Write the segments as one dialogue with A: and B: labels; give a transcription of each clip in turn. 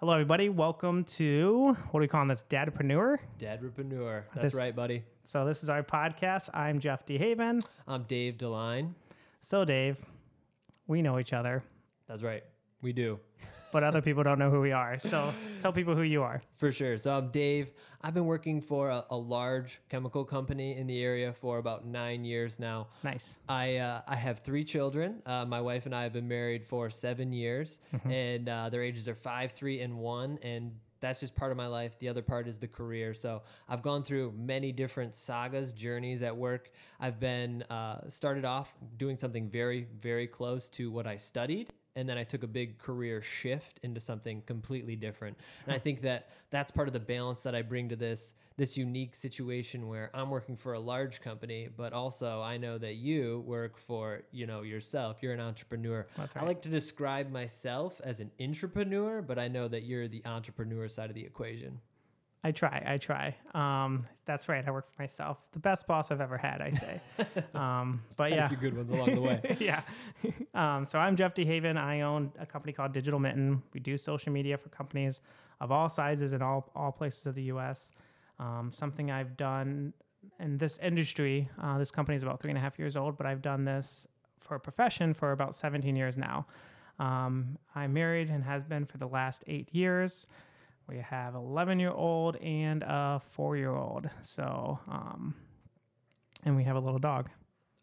A: Hello, everybody. Welcome to what are we calling this? Dadpreneur.
B: Dadpreneur. That's
A: This-
B: right, buddy.
A: So this is our podcast. I'm Jeff DeHaven.
B: I'm Dave Deline.
A: So Dave, we know each other,
B: That's right. We do.
A: but other people don't know who we are. So tell people who you are.
B: For sure. So I'm Dave. I've been working for a, a large chemical company in the area for about nine years now.
A: Nice.
B: I uh, I have three children. Uh, my wife and I have been married for seven years, and uh, their ages are five, three, and one. And that's just part of my life. The other part is the career. So I've gone through many different sagas, journeys at work. I've been uh, started off doing something very, very close to what I studied. And then I took a big career shift into something completely different. And I think that that's part of the balance that I bring to this this unique situation where I'm working for a large company, but also I know that you work for, you know, yourself. You're an entrepreneur.
A: That's
B: I like to describe myself as an entrepreneur, but I know that you're the entrepreneur side of the equation.
A: I try. I try. Um, that's right. I work for myself. The best boss I've ever had, I say. um, but yeah.
B: a few good ones along the way.
A: yeah. Um, so I'm Jeff DeHaven. I own a company called Digital Mitten. We do social media for companies of all sizes in all, all places of the U.S. Um, something I've done in this industry. Uh, this company is about three and a half years old, but I've done this for a profession for about 17 years now. Um, I'm married and has been for the last eight years. We have 11 year old and a four year old. So, um, and we have a little dog.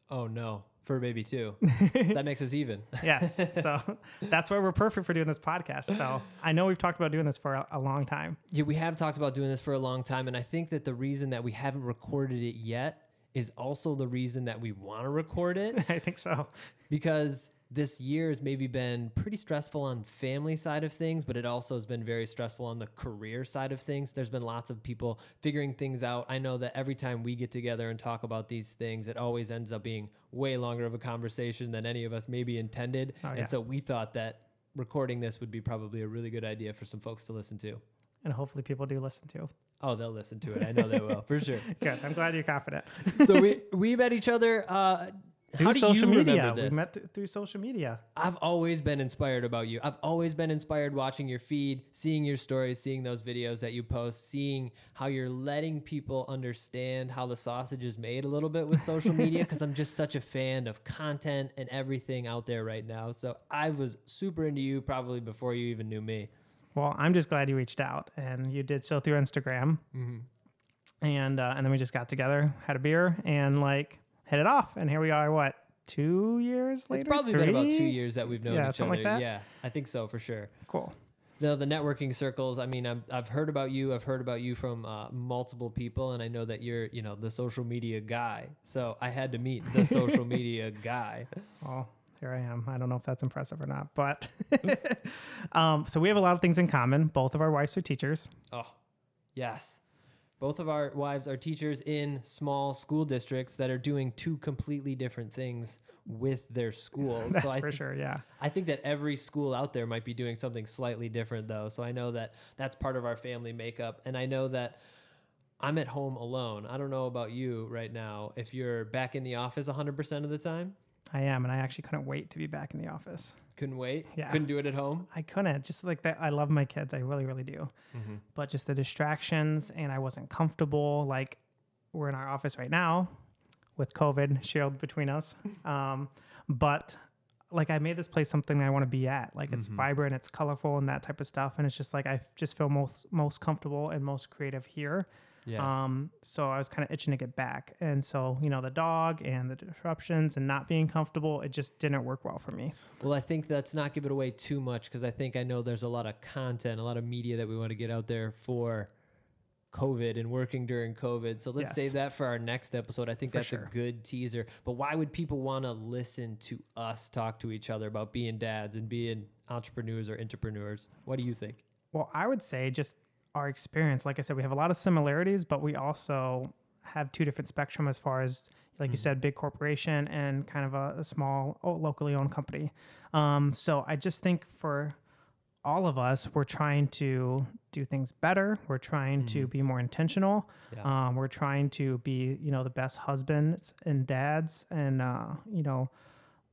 B: Oh no, fur baby too. that makes us even.
A: Yes. So that's why we're perfect for doing this podcast. So I know we've talked about doing this for a, a long time.
B: Yeah, we have talked about doing this for a long time, and I think that the reason that we haven't recorded it yet is also the reason that we want to record it
A: I think so.
B: because this year has maybe been pretty stressful on family side of things but it also has been very stressful on the career side of things there's been lots of people figuring things out i know that every time we get together and talk about these things it always ends up being way longer of a conversation than any of us maybe intended
A: Oh, yeah.
B: and so we thought that recording this would be probably a really good idea for some folks to listen to
A: And hopefully people do listen to.
B: oh they'll listen to it i know they will for sure
A: Good. I'm glad you're confident.
B: so we we met each other uh
A: Through
B: how do
A: social
B: you
A: media.
B: remember
A: We met th- through social media.
B: I've always been inspired about you. I've always been inspired watching your feed, seeing your stories, seeing those videos that you post, seeing how you're letting people understand how the sausage is made a little bit with social media because I'm just such a fan of content and everything out there right now. So I was super into you probably before you even knew me.
A: Well, I'm just glad you reached out and you did so through Instagram.
B: Mm-hmm.
A: And, uh, and then we just got together, had a beer, and like hit it off. And here we are, what, two years later?
B: It's probably been about two years that we've known
A: Yeah,
B: each
A: something
B: other.
A: like that.
B: Yeah, I think so for sure.
A: Cool.
B: No, the networking circles. I mean, I'm, I've heard about you. I've heard about you from uh, multiple people, and I know that you're, you know, the social media guy. So I had to meet the social media guy.
A: Well, here I am. I don't know if that's impressive or not, but um, so we have a lot of things in common. Both of our wives are teachers.
B: Oh, yes. Both of our wives are teachers in small school districts that are doing two completely different things with their schools.
A: That's
B: so I
A: for
B: thi-
A: sure. Yeah.
B: I think that every school out there might be doing something slightly different, though. So I know that that's part of our family makeup. And I know that I'm at home alone. I don't know about you right now. If you're back in the office 100% of the time,
A: I am, and I actually couldn't wait to be back in the office.
B: couldn't wait,
A: Yeah.
B: couldn't do it at home.
A: I couldn't. Just like that, I love my kids. I really, really do. But just the distractions, and I wasn't comfortable. Like we're in our office right now with COVID shielded between us. Um, but like I made this place something I want to be at. Like it's vibrant, it's colorful, and that type of stuff. And it's just like I just feel most most comfortable and most creative here.
B: Yeah.
A: Um, so I was kind of itching to get back. And so, you know, the dog and the disruptions and not being comfortable, it just didn't work well for me.
B: Well, I think let's not give it away too much because I think I know there's a lot of content, a lot of media that we want to get out there for COVID and working during COVID. So let's
A: Yes.
B: save that for our next episode. I think
A: For
B: that's
A: sure.
B: a good teaser. But why would people want to listen to us talk to each other about being dads and being entrepreneurs or entrepreneurs? What do you think?
A: Well, I would say just our experience. Like I said, we have a lot of similarities, but we also have two different spectrum as far as, like you said, big corporation and kind of a, a small, locally owned company. Um, so I just think for all of us, we're trying to do things better. We're trying to be more intentional.
B: Yeah.
A: Um, we're trying to be, you know, the best husbands and dads, and uh, you know,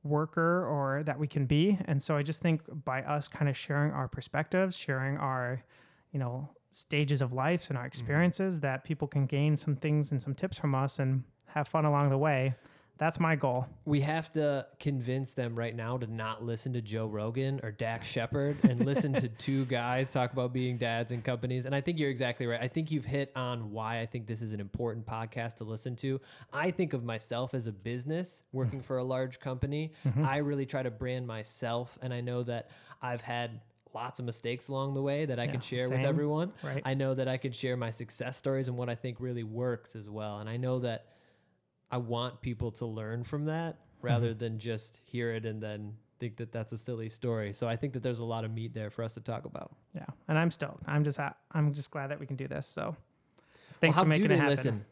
A: worker or that we can be. And so I just think by us kind of sharing our perspectives, sharing our, you know, stages of life and our mm-hmm. experiences, that people can gain some things and some tips from us and have fun along the way. That's my goal.
B: We have to convince them right now to not listen to Joe Rogan or Dax Shepard and listen to two guys talk about being dads and companies. And I think you're exactly right. I think you've hit on why I think this is an important podcast to listen to. I think of myself as a business working mm. for a large company. Mm-hmm. I really try to brand myself. And I know that I've had lots of mistakes along the way that I can share with everyone.
A: Right.
B: I know that I can share my success stories and what I think really works as well. And I know that I want people to learn from that rather
A: Mm-hmm.
B: than just hear it and then think that that's a silly story. So I think that there's a lot of meat there for us to talk about.
A: Yeah. And I'm stoked. I'm just ha- I'm just glad that we can do this. So thanks
B: well,
A: for making it happen.
B: listen?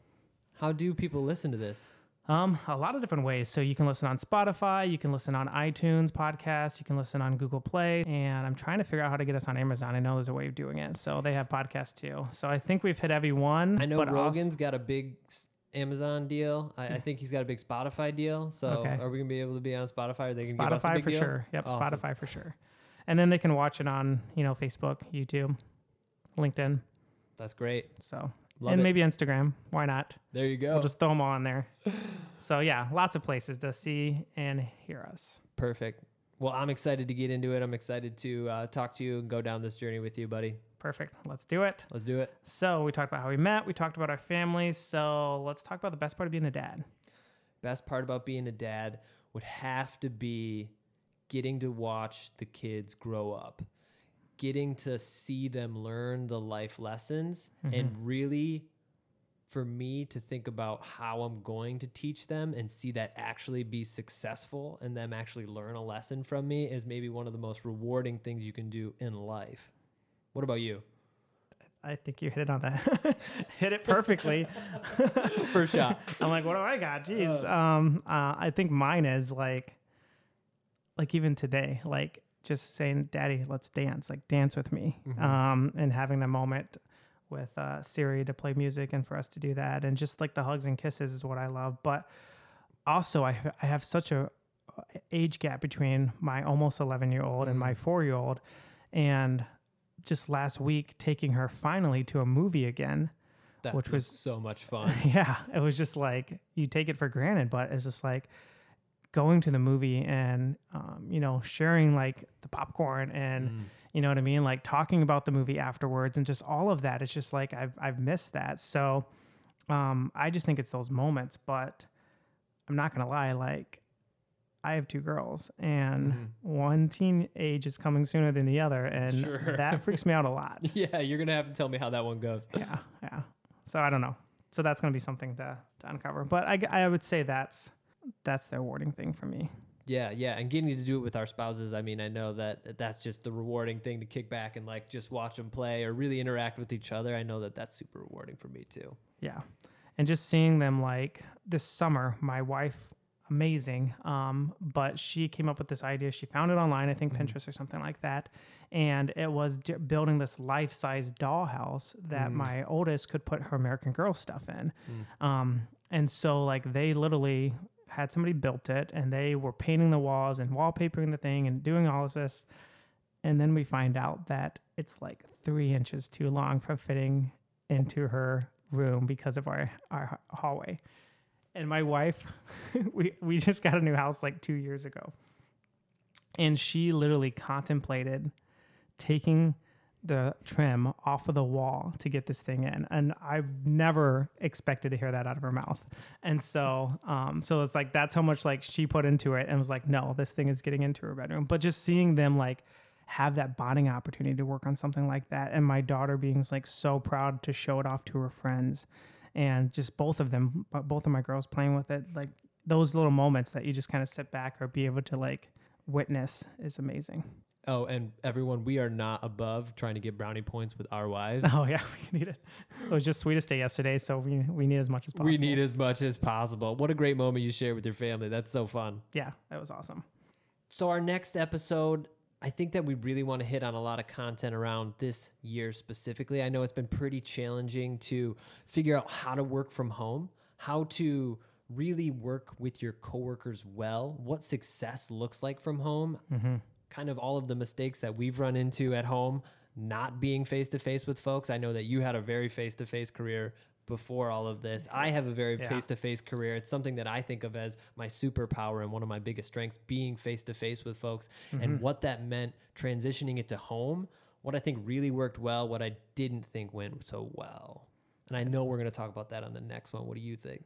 B: How do people listen to this?
A: Um, a lot of different ways. So you can listen on Spotify, you can listen on iTunes podcasts, you can listen on Google Play, and I'm trying to figure out how to get us on Amazon. I know there's a way of doing it. So they have podcasts too. So I think we've hit every one.
B: I know
A: but also-
B: Rogan's got a big Amazon deal. I, I think he's got a big Spotify deal. So
A: Okay.
B: are we gonna be able to be on Spotify? Are they gonna give us a
A: Spotify
B: big
A: for
B: deal?
A: sure. Yep,
B: Awesome.
A: Spotify for sure. And then they can watch it on, you know, Facebook, YouTube, LinkedIn.
B: That's great.
A: So
B: Love
A: and
B: it.
A: maybe Instagram. Why not?
B: There you go.
A: We'll just throw them all in there. so yeah, lots of places to see and hear us.
B: Perfect. Well, I'm excited to get into it. I'm excited to uh, talk to you and go down this journey with you, buddy.
A: Perfect. Let's do it.
B: Let's do it.
A: So we talked about how we met. We talked about our families. So let's talk about the best part of being a dad.
B: best part about being a dad would have to be getting to watch the kids grow up, getting to see them learn the life lessons, and really for me to think about how I'm going to teach them and see that actually be successful and them actually learn a lesson from me is maybe one of the most rewarding things you can do in life. What about you?
A: I think you hit it on that. hit it perfectly.
B: First shot.
A: I'm like, what do I got? Jeez. Um, uh, I think mine is like, like even today, like just saying, "Daddy, let's dance." Like dance with me, um, and having the moment with uh, Siri to play music and for us to do that, and just like the hugs and kisses is what I love. But also, I I have such a age gap between my almost 11 year old and my four year old, and just last week taking her finally to a movie again
B: That
A: Which was-
B: so much fun.
A: yeah, it was just like you take it for granted, but it's just like going to the movie and um, you know sharing like the popcorn and
B: Mm.
A: you know what I mean, like talking about the movie afterwards and just all of that. It's just like I've I've missed that. So um, I just think it's those moments, but I'm not gonna lie, like. I have two girls, and
B: Mhm.
A: one teenage is coming sooner than the other, and
B: Sure.
A: that freaks me out a lot.
B: Yeah, you're gonna have to tell me how that one goes.
A: yeah, yeah. So I don't know. So that's going to be something to, to uncover. But I, I would say that's that's the rewarding thing for me.
B: Yeah, yeah, and getting to do it with our spouses. I mean, I know that that's just the rewarding thing to kick back and like just watch them play or really interact with each other. I know that that's super rewarding for me too.
A: Yeah, and just seeing them like this summer, my wife, amazing. Um, but she came up with this idea. She found it online, I think Pinterest or something like that, and it was d- building this life-size dollhouse that my oldest could put her American Girl stuff in. Um, and so like they literally had somebody built it and they were painting the walls and wallpapering the thing and doing all of this. And then we find out that it's like three inches too long for fitting into her room because of our, our hallway. And my wife, we, we just got a new house like two years ago. And she literally contemplated taking the trim off of the wall to get this thing in. And i've never expected to hear that out of her mouth. And so um so it's like that's how much like she put into it and was like no this thing is getting into her bedroom. But just seeing them like have that bonding opportunity to work on something like that and my daughter being like so proud to show it off to her friends and just both of them both of my girls playing with it like those little moments that you just kind of sit back or be able to like witness is amazing
B: Oh, and everyone, we are not above trying to get brownie points with our wives.
A: Oh yeah, we need it. It was just sweetest day yesterday, so we we need as much as possible.
B: We need as much as possible. What a great moment you share with your family. That's so fun.
A: Yeah, that was awesome.
B: So, our next episode, I think that we really want to hit on a lot of content around this year specifically. I know it's been pretty challenging to figure out how to work from home, how to really work with your coworkers well, what success looks like from home, mm-hmm. Kind of all of the mistakes that we've run into at home, not being face to face with folks. I know that you had a very face to face career before all of this. I have a very face to face career. It's something that I think of as my superpower and one of my biggest strengths being face to face with folks and mm-hmm. what that meant transitioning it to home. What I think really worked well, what I didn't think went so well. And I know we're going to talk about that on the next one. What do you think?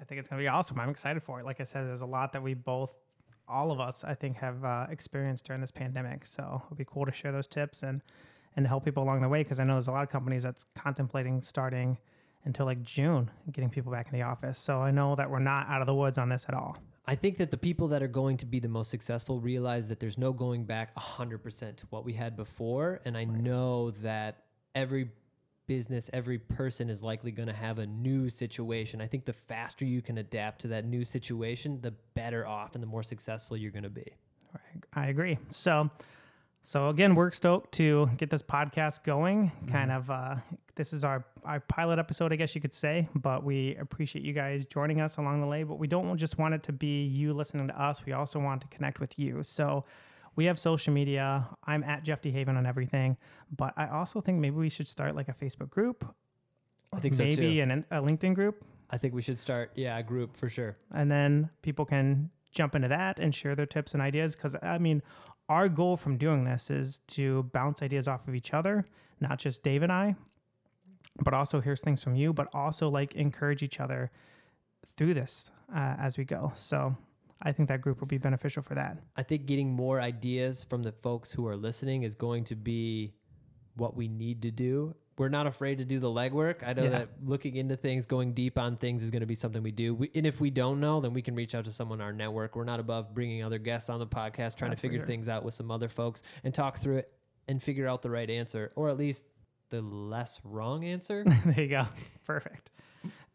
A: I think it's going to be awesome. I'm excited for it. Like I said, there's a lot that we both, all of us, I think, have uh, experienced during this pandemic. So it'll be cool to share those tips and and help people along the way because I know there's a lot of companies that's contemplating starting until like June, getting people back in the office. So I know that we're not out of the woods on this at all.
B: I think that the people that are going to be the most successful realize that there's no going back 100% to what we had before. And I know that every business, every person is likely going to have a new situation. I think the faster you can adapt to that new situation, the better off and the more successful you're going to be.
A: I agree. So, so again, we're stoked to get this podcast going. Kind of, uh, this is our our pilot episode, I guess you could say. But we appreciate you guys joining us along the way. But we don't just want it to be you listening to us. We also want to connect with you. So. We have social media. I'm at Jeff DeHaven on everything, but I also think maybe we should start like a Facebook group,
B: I think so
A: maybe
B: too.
A: an, a LinkedIn group,
B: I think we should start, yeah, a group for sure.
A: and then people can jump into that and share their tips and ideas because i mean our goal from doing this is to bounce ideas off of each other not just dave and i but also here's things from you but also like encourage each other through this uh, as we go so i think that group will be beneficial for that
B: I think getting more ideas from the folks who are listening is going to be what we need to do. We're not afraid to do the legwork. I know
A: Yeah.
B: that looking into things, going deep on things is going to be something we do. We, and if we don't know, then we can reach out to someone in our network. We're not above bringing other guests on the podcast, trying
A: That's
B: to figure
A: sure.
B: things out with some other folks and talk through it and figure out the right answer, or at least the less wrong answer.
A: there you go perfect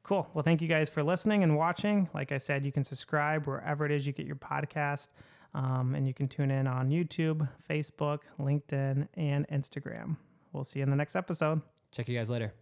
A: cool. Well thank you guys for listening and watching. Like i said you can subscribe wherever it is you get your podcast um, and you can tune in on youtube facebook linkedin and instagram. We'll see you in the next episode.
B: Check you guys later.